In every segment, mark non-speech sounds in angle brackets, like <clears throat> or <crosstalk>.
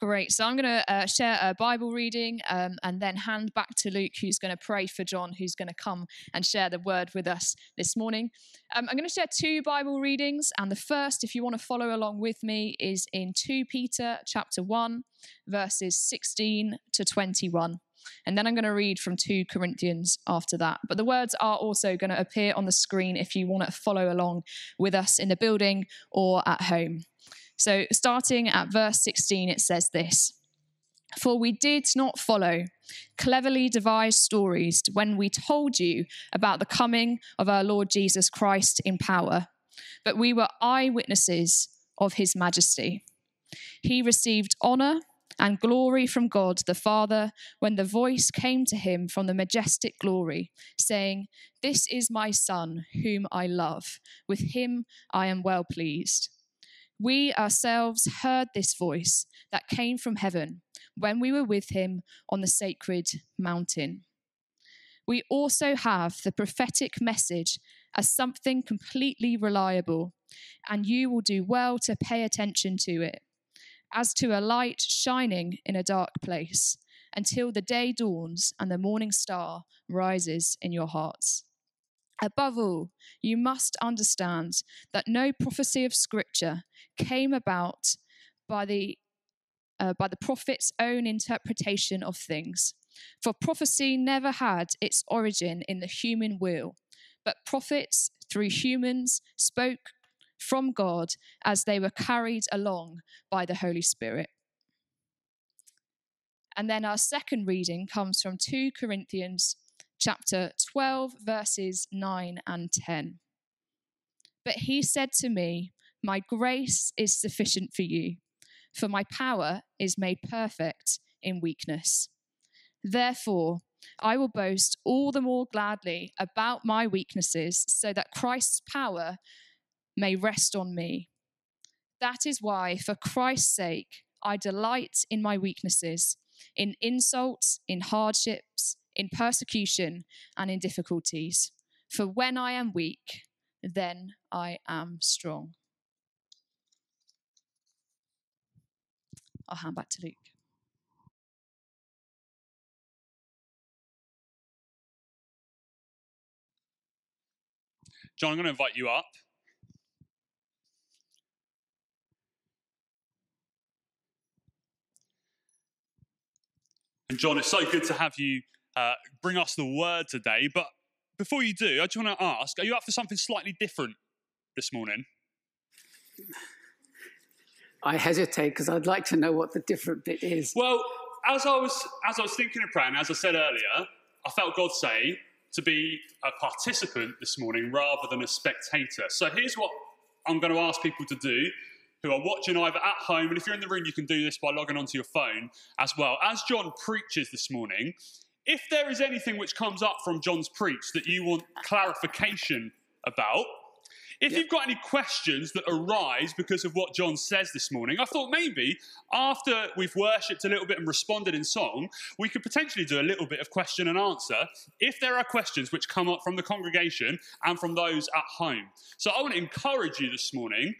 Great. So I'm going to uh, share a Bible reading um, and then hand back to Luke, who's going to pray for John, who's going to come and share the word with us this morning. Um, I'm going to share two Bible readings, and the first, if you want to follow along with me, is in 2 Peter chapter 1, verses 16 to 21. And then I'm going to read from 2 Corinthians after that. But the words are also going to appear on the screen if you want to follow along with us in the building or at home. So, starting at verse 16, it says this For we did not follow cleverly devised stories when we told you about the coming of our Lord Jesus Christ in power, but we were eyewitnesses of his majesty. He received honor and glory from God the Father when the voice came to him from the majestic glory, saying, This is my Son, whom I love. With him I am well pleased. We ourselves heard this voice that came from heaven when we were with him on the sacred mountain. We also have the prophetic message as something completely reliable, and you will do well to pay attention to it, as to a light shining in a dark place, until the day dawns and the morning star rises in your hearts. Above all, you must understand that no prophecy of Scripture came about by the, uh, by the prophet's own interpretation of things. For prophecy never had its origin in the human will, but prophets, through humans, spoke from God as they were carried along by the Holy Spirit. And then our second reading comes from 2 Corinthians chapter 12, verses 9 and 10. But he said to me, My grace is sufficient for you, for my power is made perfect in weakness. Therefore, I will boast all the more gladly about my weaknesses, so that Christ's power may rest on me. That is why, for Christ's sake, I delight in my weaknesses, in insults, in hardships in persecution and in difficulties. For when I am weak, then I am strong. I'll hand back to Luke. John, I'm going to invite you up. And John, it's so good to have you uh, bring us the word today. But before you do, I just want to ask are you up for something slightly different this morning? I hesitate because I'd like to know what the different bit is. Well, as I was as I was thinking of praying, as I said earlier, I felt God say to be a participant this morning rather than a spectator. So here's what I'm going to ask people to do who are watching either at home, and if you're in the room, you can do this by logging onto your phone as well. As John preaches this morning, if there is anything which comes up from John's preach that you want clarification about, if you've got any questions that arise because of what John says this morning, I thought maybe after we've worshipped a little bit and responded in song, we could potentially do a little bit of question and answer if there are questions which come up from the congregation and from those at home. So I want to encourage you this morning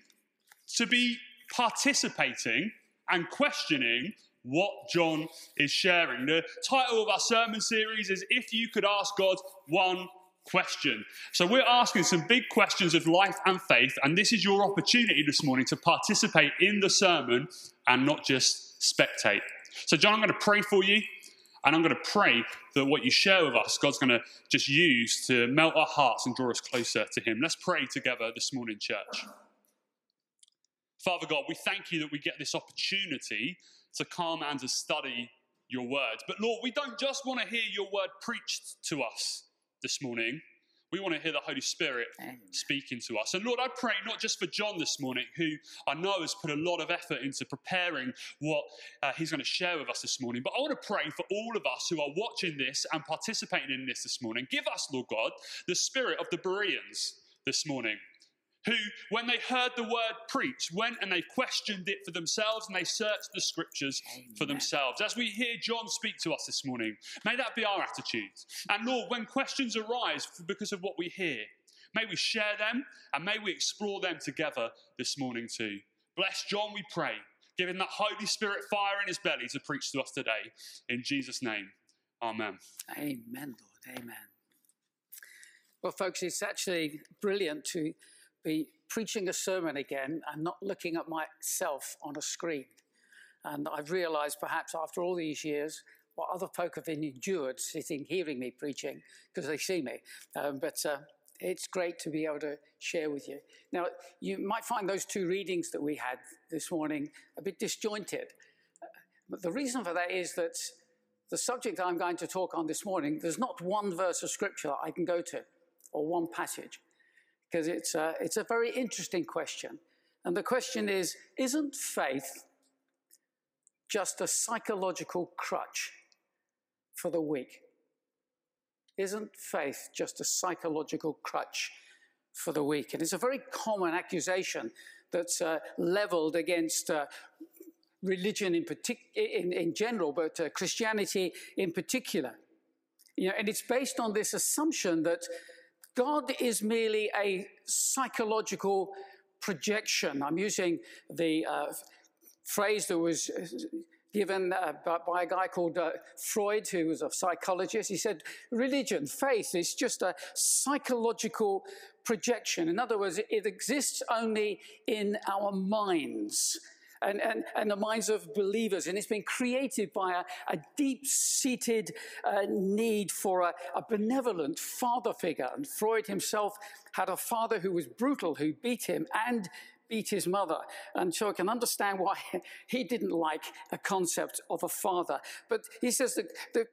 to be participating and questioning what John is sharing. The title of our sermon series is If You Could Ask God One Question. So we're asking some big questions of life and faith, and this is your opportunity this morning to participate in the sermon and not just spectate. So, John, I'm going to pray for you. And I'm going to pray that what you share with us, God's going to just use to melt our hearts and draw us closer to Him. Let's pray together this morning, church. Father God, we thank you that we get this opportunity to come and to study your word. But Lord, we don't just want to hear your word preached to us this morning. We want to hear the Holy Spirit speaking to us. And Lord, I pray not just for John this morning, who I know has put a lot of effort into preparing what uh, he's going to share with us this morning, but I want to pray for all of us who are watching this and participating in this this morning. Give us, Lord God, the spirit of the Bereans this morning who, when they heard the word preached, went and they questioned it for themselves and they searched the scriptures Amen. for themselves. As we hear John speak to us this morning, may that be our attitude. And Lord, when questions arise because of what we hear, may we share them and may we explore them together this morning too. Bless John, we pray. Give him that Holy Spirit fire in his belly to preach to us today. In Jesus' name, amen. Amen, Lord. Amen. Well, folks, it's actually brilliant to be preaching a sermon again and not looking at myself on a screen. And I've realized perhaps after all these years what other folk have endured sitting, hearing me preaching because they see me. Um, but uh, it's great to be able to share with you. Now, you might find those two readings that we had this morning a bit disjointed. But the reason for that is that the subject I'm going to talk on this morning, there's not one verse of scripture I can go to or one passage because it's a, it's a very interesting question. And the question is Isn't faith just a psychological crutch for the weak? Isn't faith just a psychological crutch for the weak? And it's a very common accusation that's uh, leveled against uh, religion in, partic- in, in general, but uh, Christianity in particular. You know, and it's based on this assumption that God is merely a psychological projection. I'm using the uh, phrase that was given uh, by, a guy called uh, Freud, who was a psychologist. He said, religion, faith is just a psychological projection. In other words, it exists only in our minds and, and, and the minds of believers. And it's been created by a, a deep seated uh, need for a, a benevolent father figure. And Freud himself had a father who was brutal, who beat him and beat his mother. And so I can understand why <laughs> he didn't like a concept of a father. But he says that the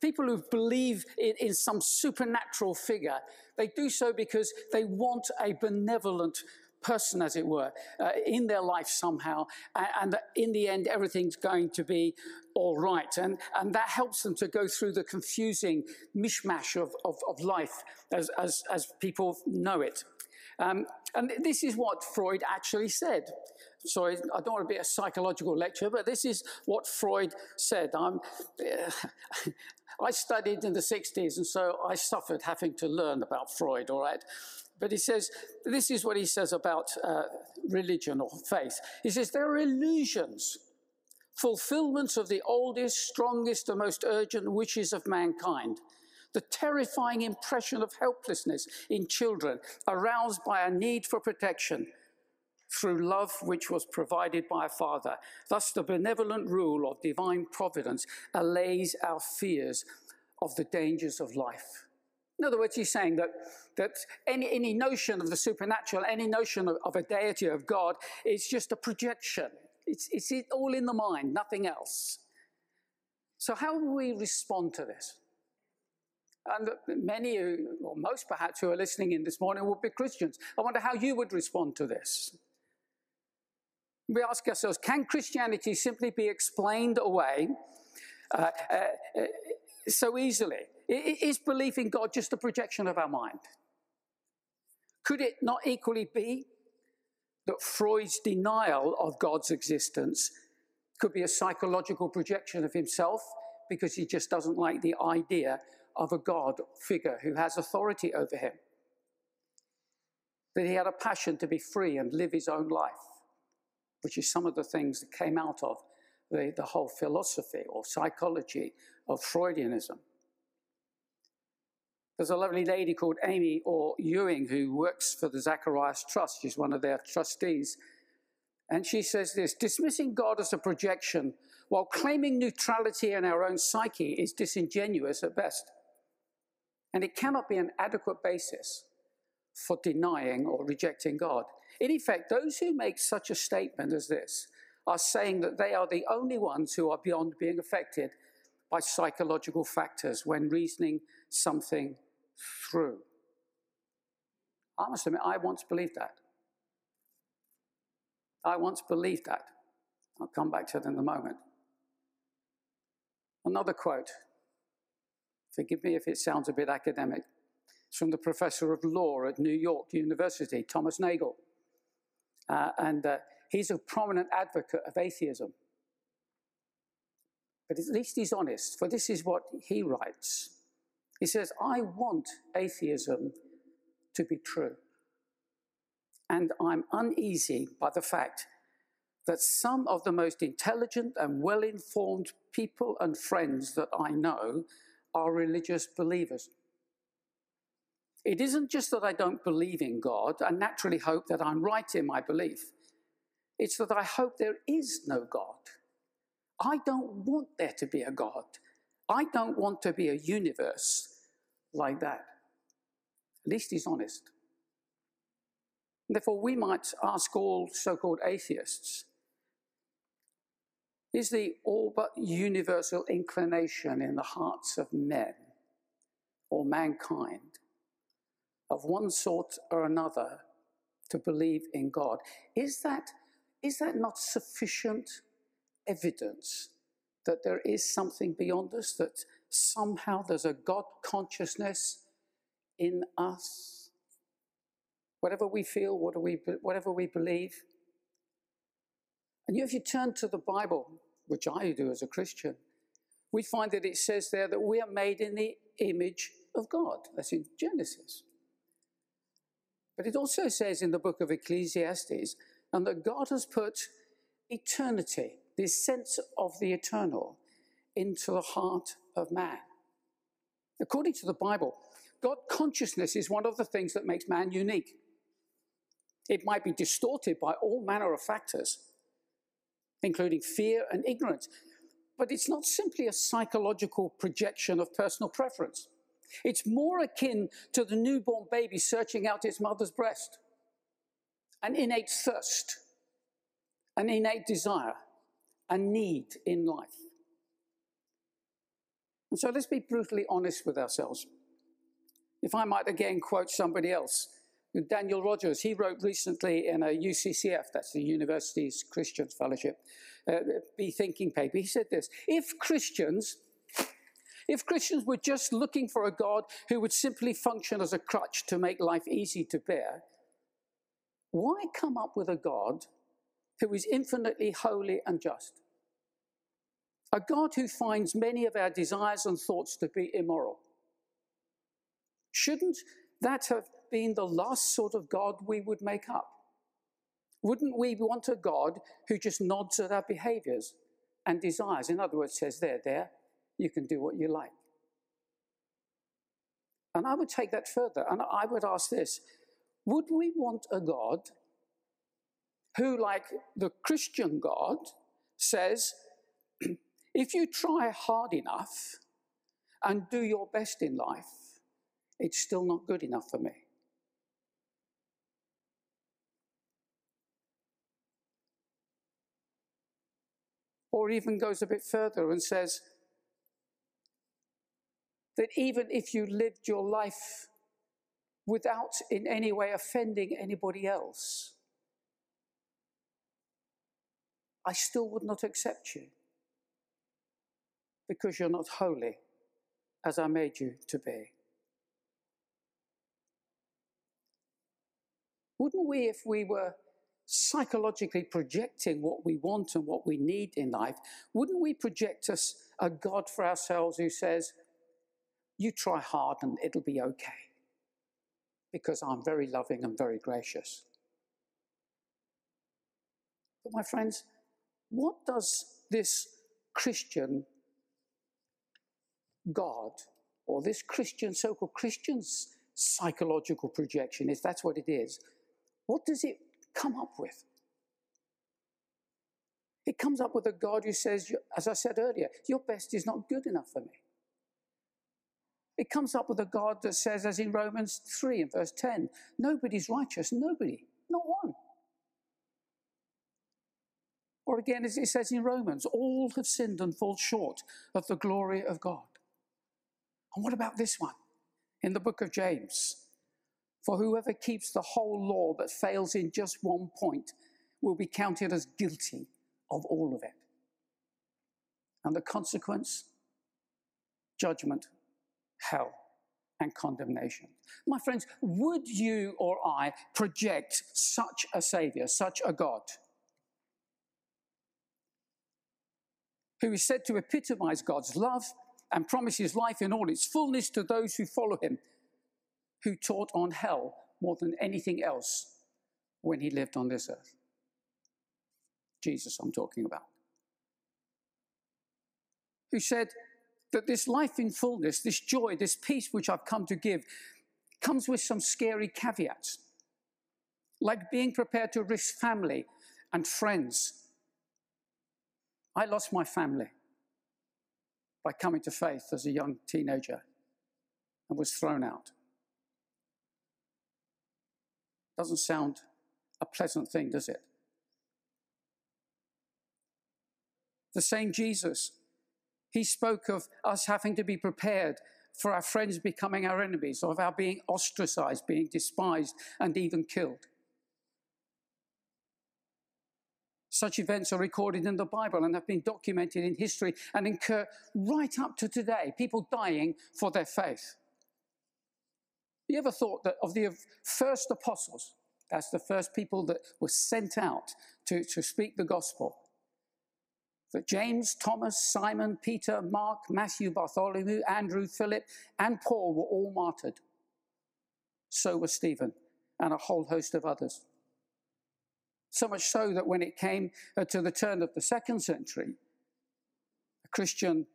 people who believe in, in some supernatural figure, they do so because they want a benevolent person, as it were, uh, in their life somehow. And, in the end, everything's going to be all right. And, and that helps them to go through the confusing mishmash of, of, of life as, as, as people know it. Um, and this is what Freud actually said. Sorry, I don't want to be a psychological lecturer, but this is what Freud said. I'm, uh, <laughs> I studied in the 60s, and so I suffered having to learn about Freud, all right? But he says, this is what he says about uh, religion or faith. He says, there are illusions, fulfillments of the oldest, strongest, and most urgent wishes of mankind. The terrifying impression of helplessness in children, aroused by a need for protection through love which was provided by a father. Thus, the benevolent rule of divine providence allays our fears of the dangers of life. In other words, he's saying that, that any, any notion of the supernatural, any notion of, of a deity of God, is just a projection. It's, it's all in the mind, nothing else. So, how do we respond to this? And many, or most perhaps, who are listening in this morning will be Christians. I wonder how you would respond to this. We ask ourselves can Christianity simply be explained away uh, uh, uh so easily? Is belief in God just a projection of our mind? Could it not equally be that Freud's denial of God's existence could be a psychological projection of himself because he just doesn't like the idea of a God figure who has authority over him? That he had a passion to be free and live his own life, which is some of the things that came out of the, the whole philosophy or psychology of Freudianism. There's a lovely lady called Amy Orr-Ewing who works for the Zacharias Trust. She's one of their trustees. And she says this dismissing God as a projection while claiming neutrality in our own psyche is disingenuous at best. And it cannot be an adequate basis for denying or rejecting God. In effect, those who make such a statement as this are saying that they are the only ones who are beyond being affected by psychological factors when reasoning something through. I must admit, I once believed that. I once believed that. I'll come back to it in a moment. Another quote. Forgive me if it sounds a bit academic. It's from the professor of law at New York University, Thomas Nagel. Uh, and uh, he's a prominent advocate of atheism. But at least he's honest, for this is what he writes. He says, I want atheism to be true. And I'm uneasy by the fact that some of the most intelligent and well informed people and friends that I know are religious believers. It isn't just that I don't believe in God and naturally hope that I'm right in my belief. It's that I hope there is no God. I don't want there to be a God. I don't want to be a universe like that. At least he's honest. Therefore, we might ask all so called atheists is the all but universal inclination in the hearts of men or mankind of one sort or another to believe in God. Is that, is that not sufficient evidence that there is something beyond us, that somehow there's a God consciousness in us? Whatever we feel, whatever we believe. And if you turn to the Bible, which I do as a Christian, we find that it says there that we are made in the image of God. That's in Genesis. But it also says in the book of Ecclesiastes, and that God has put eternity, this sense of the eternal, into the heart of man. According to the Bible, God consciousness is one of the things that makes man unique. It might be distorted by all manner of factors, including fear and ignorance, but it's not simply a psychological projection of personal preference. It's more akin to the newborn baby searching out its mother's breast. An innate thirst, an innate desire, a need in life. And so let's be brutally honest with ourselves. If I might again quote somebody else, Daniel Rogers, he wrote recently in a UCCF, that's the University's Christian Fellowship, uh, Be Thinking paper, he said this If Christians if Christians were just looking for a God who would simply function as a crutch to make life easy to bear, why come up with a God who is infinitely holy and just? A God who finds many of our desires and thoughts to be immoral. Shouldn't that have been the last sort of God we would make up? Wouldn't we want a God who just nods at our behaviors and desires? In other words, says, there, there, you can do what you like. And I would take that further and I would ask this Would we want a God who, like the Christian God, says, <clears throat> if you try hard enough and do your best in life, it's still not good enough for me? Or even goes a bit further and says, that even if you lived your life without in any way offending anybody else, I still would not accept you because you're not holy as I made you to be. Wouldn't we, if we were psychologically projecting what we want and what we need in life, wouldn't we project us a God for ourselves who says, you try hard and it'll be okay because I'm very loving and very gracious. But, my friends, what does this Christian God or this Christian, so called Christian's psychological projection, if that's what it is, what does it come up with? It comes up with a God who says, as I said earlier, your best is not good enough for me. It comes up with a God that says, as in Romans 3 and verse 10, nobody's righteous, nobody, not one. Or again, as it says in Romans, all have sinned and fall short of the glory of God. And what about this one in the book of James? For whoever keeps the whole law but fails in just one point will be counted as guilty of all of it. And the consequence? Judgment hell and condemnation. My friends, would you or I project such a Savior, such a God, who is said to epitomize God's love and promises life in all its fullness to those who follow him, who taught on hell more than anything else when he lived on this earth? Jesus, I'm talking about, who said that this life in fullness, this joy, this peace which I've come to give, comes with some scary caveats, like being prepared to risk family and friends. I lost my family by coming to faith as a young teenager and was thrown out. Doesn't sound a pleasant thing, does it? The same Jesus, he spoke of us having to be prepared for our friends becoming our enemies, of our being ostracized, being despised, and even killed. Such events are recorded in the Bible and have been documented in history and occur right up to today. People dying for their faith. You ever thought that of the first apostles, that's the first people that were sent out to, to speak the gospel, that James, Thomas, Simon, Peter, Mark, Matthew, Bartholomew, Andrew, Philip, and Paul were all martyred. So was Stephen and a whole host of others. So much so that when it came uh, to the turn of the second century, a Christian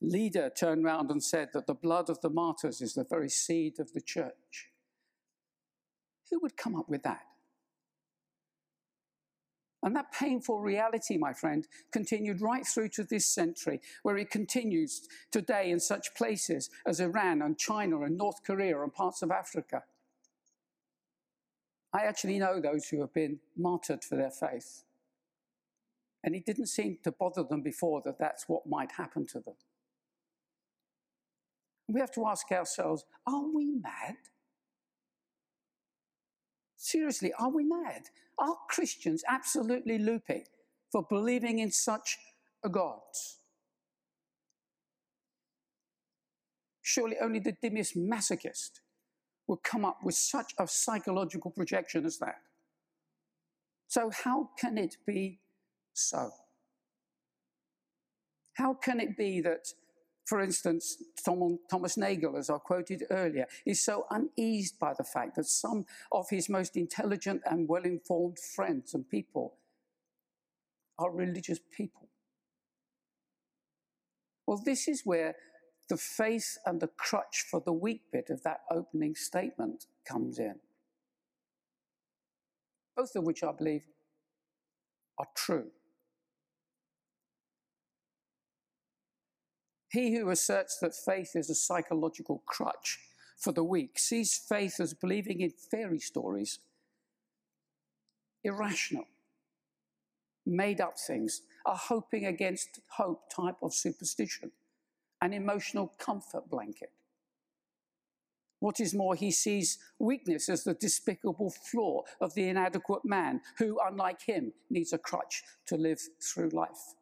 leader turned around and said that the blood of the martyrs is the very seed of the church. Who would come up with that? And that painful reality, my friend, continued right through to this century, where it continues today in such places as Iran and China and North Korea and parts of Africa. I actually know those who have been martyred for their faith. And it didn't seem to bother them before that that's what might happen to them. We have to ask ourselves are we mad? Seriously, are we mad? Are Christians absolutely loopy for believing in such a God? Surely only the dimmest masochist would come up with such a psychological projection as that. So, how can it be so? How can it be that, for instance, Thomas Nagel, as I quoted earlier, is so uneased by the fact that some of his most intelligent and well informed friends and people are religious people? Well, this is where the face and the crutch for the weak bit of that opening statement comes in. Both of which I believe are true. He who asserts that faith is a psychological crutch for the weak sees faith as believing in fairy stories, irrational, made up things, a hoping against hope type of superstition an emotional comfort blanket. What is more, he sees weakness as the despicable flaw of the inadequate man who, unlike him, needs a crutch to live through life.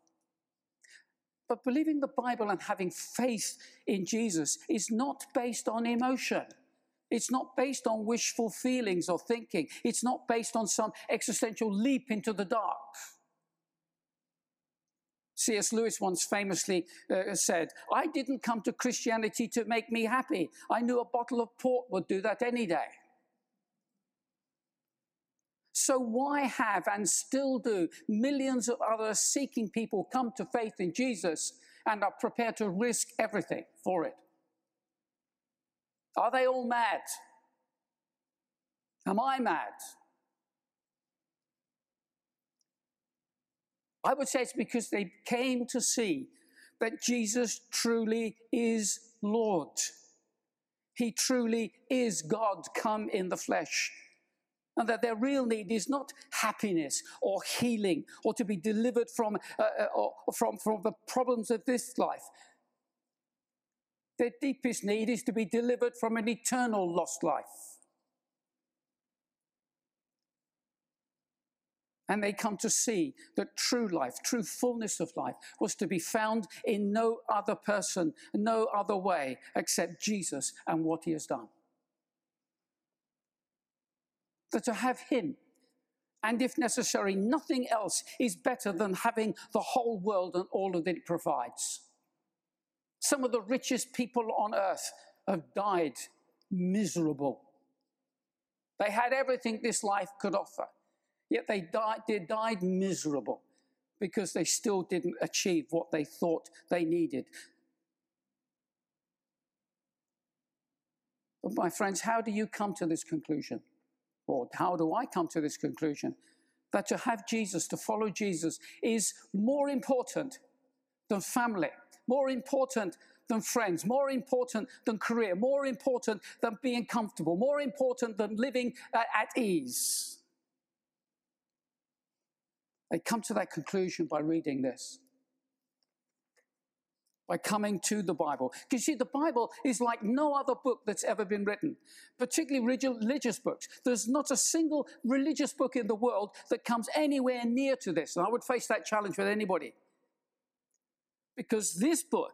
But believing the Bible and having faith in Jesus is not based on emotion. It's not based on wishful feelings or thinking. It's not based on some existential leap into the dark. C.S. Lewis once famously uh, said, I didn't come to Christianity to make me happy. I knew a bottle of port would do that any day. So, why have and still do millions of other seeking people come to faith in Jesus and are prepared to risk everything for it? Are they all mad? Am I mad? I would say it's because they came to see that Jesus truly is Lord. He truly is God come in the flesh. And that their real need is not happiness or healing or to be delivered from, uh, uh or from, from the problems of this life. Their deepest need is to be delivered from an eternal lost life. And they come to see that true life, true fullness of life, was to be found in no other person, no other way except Jesus and what he has done. That to have him, and if necessary, nothing else is better than having the whole world and all that it provides. Some of the richest people on earth have died miserable. They had everything this life could offer. Yet they died, they died miserable. because they still didn't achieve what they thought they needed. But my friends, how do you come to this conclusion? Or how do I come to this conclusion? That to have Jesus, to follow Jesus, is more important than family, more important than friends, more important than career, more important than being comfortable, more important than living at, at ease. They come to that conclusion by reading this by coming to the Bible. Because you see, the Bible is like no other book that's ever been written, particularly religious books. There's not a single religious book in the world that comes anywhere near to this. And I would face that challenge with anybody. Because this book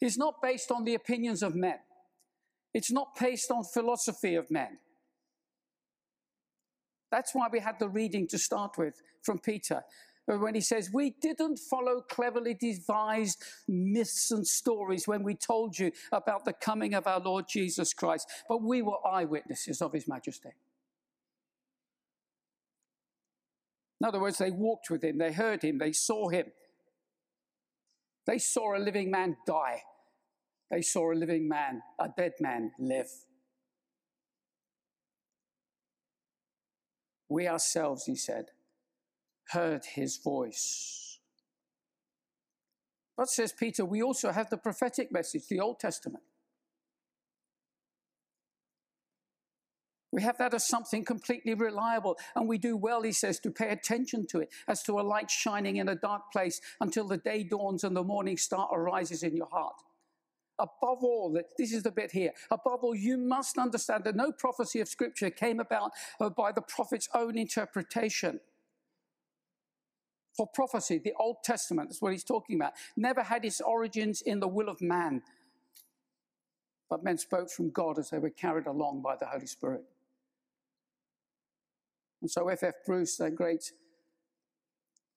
is not based on the opinions of men, it's not based on philosophy of men. That's why we had the reading to start with from Peter when he says, We didn't follow cleverly devised myths and stories when we told you about the coming of our Lord Jesus Christ, but we were eyewitnesses of his majesty. In other words, they walked with him, they heard him, they saw him. They saw a living man die. They saw a living man, a dead man, live. We ourselves, he said, heard his voice. But, says Peter, we also have the prophetic message, the Old Testament. We have that as something completely reliable, and we do well, he says, to pay attention to it as to a light shining in a dark place until the day dawns and the morning star arises in your heart. Above all, this is the bit here. Above all, you must understand that no prophecy of Scripture came about uh, by the prophet's own interpretation for prophecy, the Old Testament, that's what he's talking about, never had its origins in the will of man, but men spoke from God as they were carried along by the Holy Spirit. And so F.F. Bruce, a great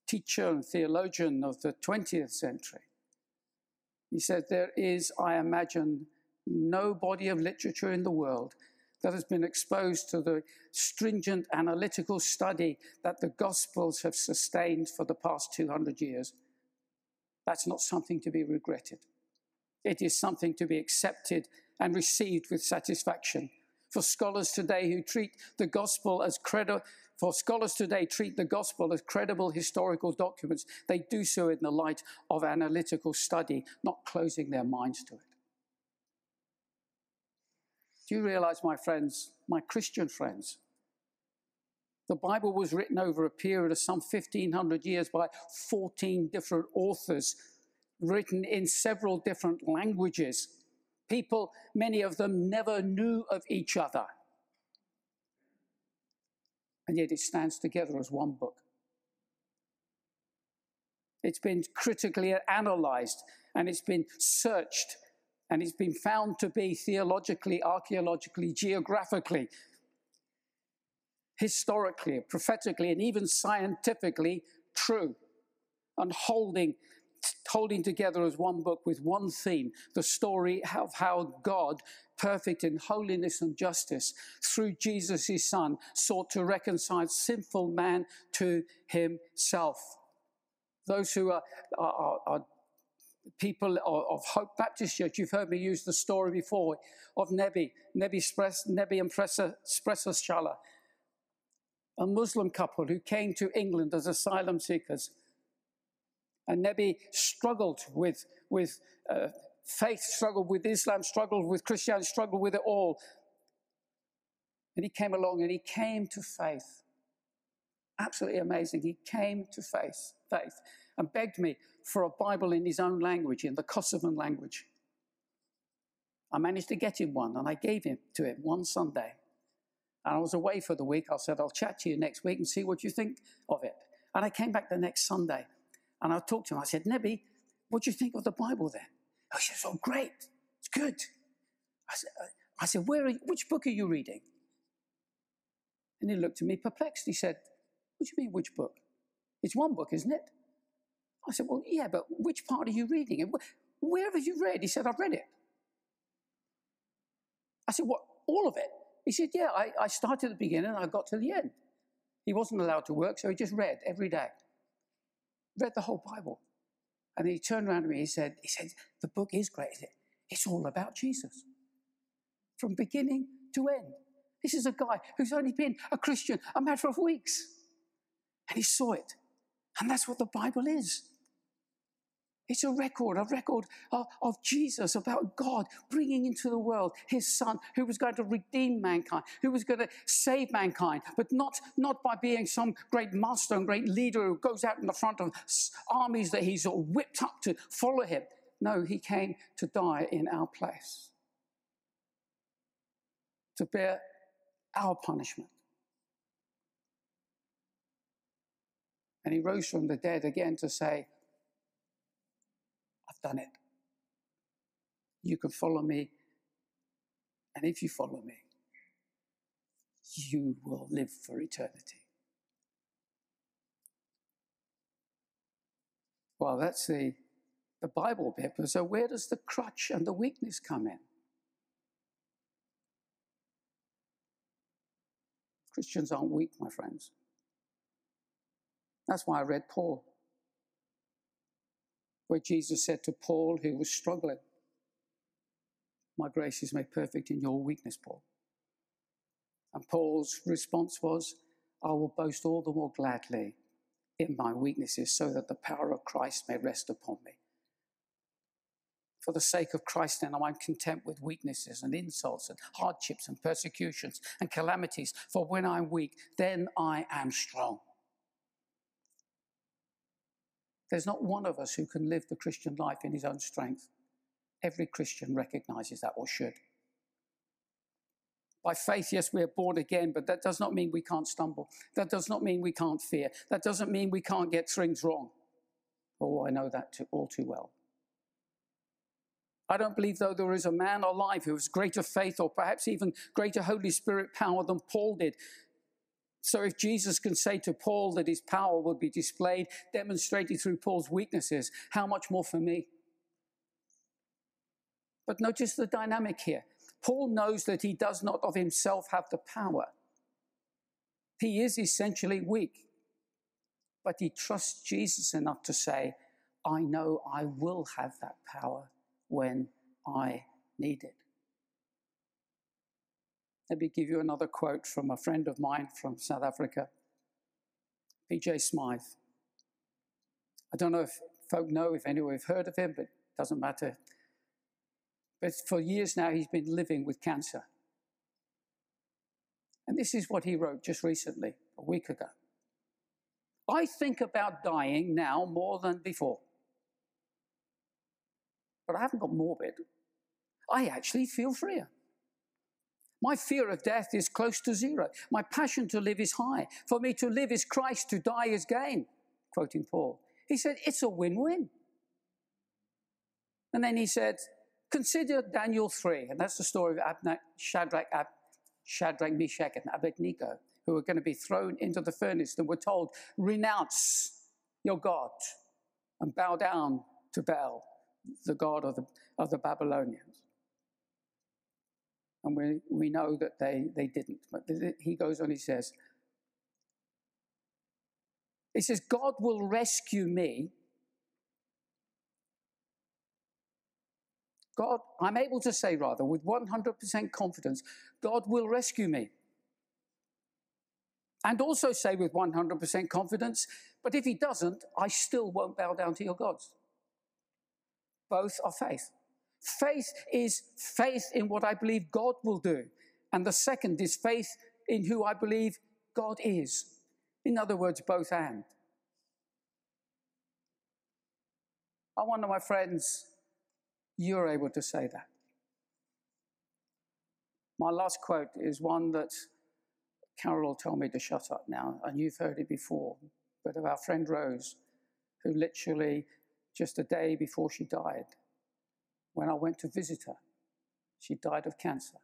teacher and theologian of the 20th century, he said, There is, I imagine, no body of literature in the world that has been exposed to the stringent analytical study that the Gospels have sustained for the past 200 years. That's not something to be regretted. It is something to be accepted and received with satisfaction. For scholars today who treat the gospel as credible, for scholars today treat the gospel as credible historical documents, they do so in the light of analytical study, not closing their minds to it. Do you realize, my friends, my Christian friends, the Bible was written over a period of some 1500 years by 14 different authors, written in several different languages. People, many of them, never knew of each other. And yet it stands together as one book. It's been critically analyzed and it's been searched and it's been found to be theologically, archaeologically, geographically, historically, prophetically, and even scientifically true, and holding, holding together as one book with one theme the story of how God, perfect in holiness and justice, through Jesus, his Son, sought to reconcile sinful man to himself. Those who are, are, are people of, Hope Baptist Church, you've heard me use the story before of Nebi, Nebi, Spres, Nebi and Pressa, Shala, a Muslim couple who came to England as asylum seekers. And Nebi struggled with, with uh, faith, struggled with Islam, struggled with Christianity, struggled with it all. And he came along and he came to faith. Absolutely amazing. He came to faith, faith and begged me for a Bible in his own language, in the Kosovan language. I managed to get him one, and I gave him to him one Sunday. And I was away for the week. I said, I'll chat to you next week and see what you think of it. And I came back the next Sunday, and I talked to him. I said, Nebi, what do you think of the Bible then? Oh, he said, Oh, great. It's good. I said, I said Where are you, which book are you reading? And he looked at me perplexed. He said, What do you mean, which book? It's one book, isn't it? I said, Well, yeah, but which part are you reading? And where have you read? He said, I've read it. I said, What, all of it? He said, Yeah, I, I started at the beginning and I got to the end. He wasn't allowed to work, so he just read every day. Read the whole Bible. And he turned around to me, he said, he said, the book is great. It's all about Jesus. From beginning to end. This is a guy who's only been a Christian a matter of weeks. And he saw it. And that's what the Bible is. It's a record, a record of, of, Jesus, about God bringing into the world his son who was going to redeem mankind, who was going to save mankind, but not, not by being some great master and great leader who goes out in the front of armies that he's whipped up to follow him. No, he came to die in our place, to bear our punishment. And he rose from the dead again to say, done it. You can follow me. And if you follow me, you will live for eternity. Well, that's the, the Bible bit. So, where does the crutch and the weakness come in? Christians aren't weak, my friends. That's why I read Paul, where Jesus said to Paul, who was struggling, My grace is made perfect in your weakness, Paul. And Paul's response was, I will boast all the more gladly in my weaknesses so that the power of Christ may rest upon me. For the sake of Christ, then, I'm content with weaknesses and insults and hardships and persecutions and calamities. For when I'm weak, then I am strong. There's not one of us who can live the Christian life in his own strength. Every Christian recognizes that or should. By faith, yes, we are born again, but that does not mean we can't stumble. That does not mean we can't fear. That doesn't mean we can't get things wrong. Oh, I know that too, all too well. I don't believe, though, there is a man alive who has greater faith or perhaps even greater Holy Spirit power than Paul did so if Jesus can say to Paul that his power would be displayed, demonstrated through Paul's weaknesses, how much more for me? But notice the dynamic here. Paul knows that he does not of himself have the power. He is essentially weak, but he trusts Jesus enough to say, I know I will have that power when I need it. Let me give you another quote from a friend of mine from South Africa, PJ Smyth. I don't know if folk know, if anyone have heard of him, but it doesn't matter. But for years now, he's been living with cancer. And this is what he wrote just recently, a week ago. I think about dying now more than before. But I haven't got morbid. I actually feel freer. My fear of death is close to zero. My passion to live is high. For me to live is Christ, to die is gain. Quoting Paul. He said, it's a win win. And then he said, consider Daniel 3. And that's the story of Abna- Shadrach, Ab- Shadrach, Meshach, and Abednego, who were going to be thrown into the furnace and were told, renounce your God and bow down to Baal, the God of the, of the Babylonians. And we, we know that they, they didn't. But he goes on, he says, he says, God will rescue me. God, I'm able to say rather, with 100% confidence, God will rescue me. And also say with 100% confidence, but if he doesn't, I still won't bow down to your gods. Both are faith. Faith is faith in what I believe God will do. And the second is faith in who I believe God is. In other words, both and. I wonder, my friends, you're able to say that. My last quote is one that Carol told me to shut up now, and you've heard it before, but of our friend Rose, who literally just a day before she died when I went to visit her. She died of cancer.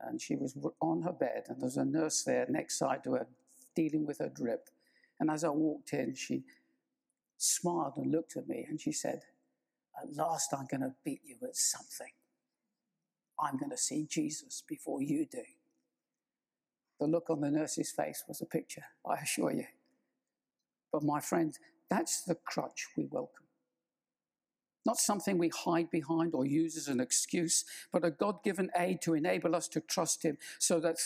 And she was on her bed, and there was a nurse there next side to her, dealing with her drip. And as I walked in, she smiled and looked at me, and she said, At last, I'm going to beat you at something. I'm going to see Jesus before you do. The look on the nurse's face was a picture, I assure you. But my friend, that's the crutch we welcome. Not something we hide behind or use as an excuse, but a God given aid to enable us to trust Him so that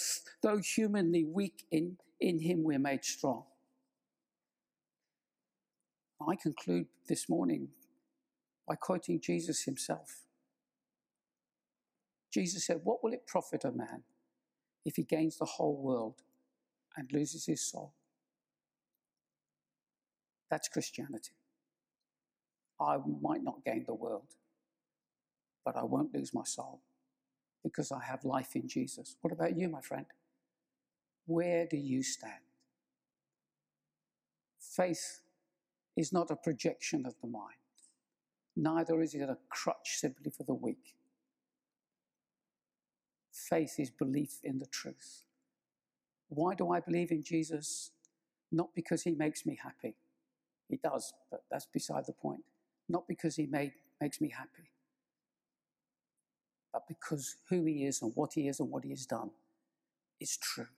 though humanly weak in, in Him, we're made strong. I conclude this morning by quoting Jesus Himself. Jesus said, What will it profit a man if he gains the whole world and loses his soul? That's Christianity. I might not gain the world, but I won't lose my soul because I have life in Jesus. What about you, my friend? Where do you stand? Faith is not a projection of the mind, neither is it a crutch simply for the weak. Faith is belief in the truth. Why do I believe in Jesus? Not because he makes me happy. He does, but that's beside the point not because he made, makes me happy, but because who he is and what he is and what he has done is true.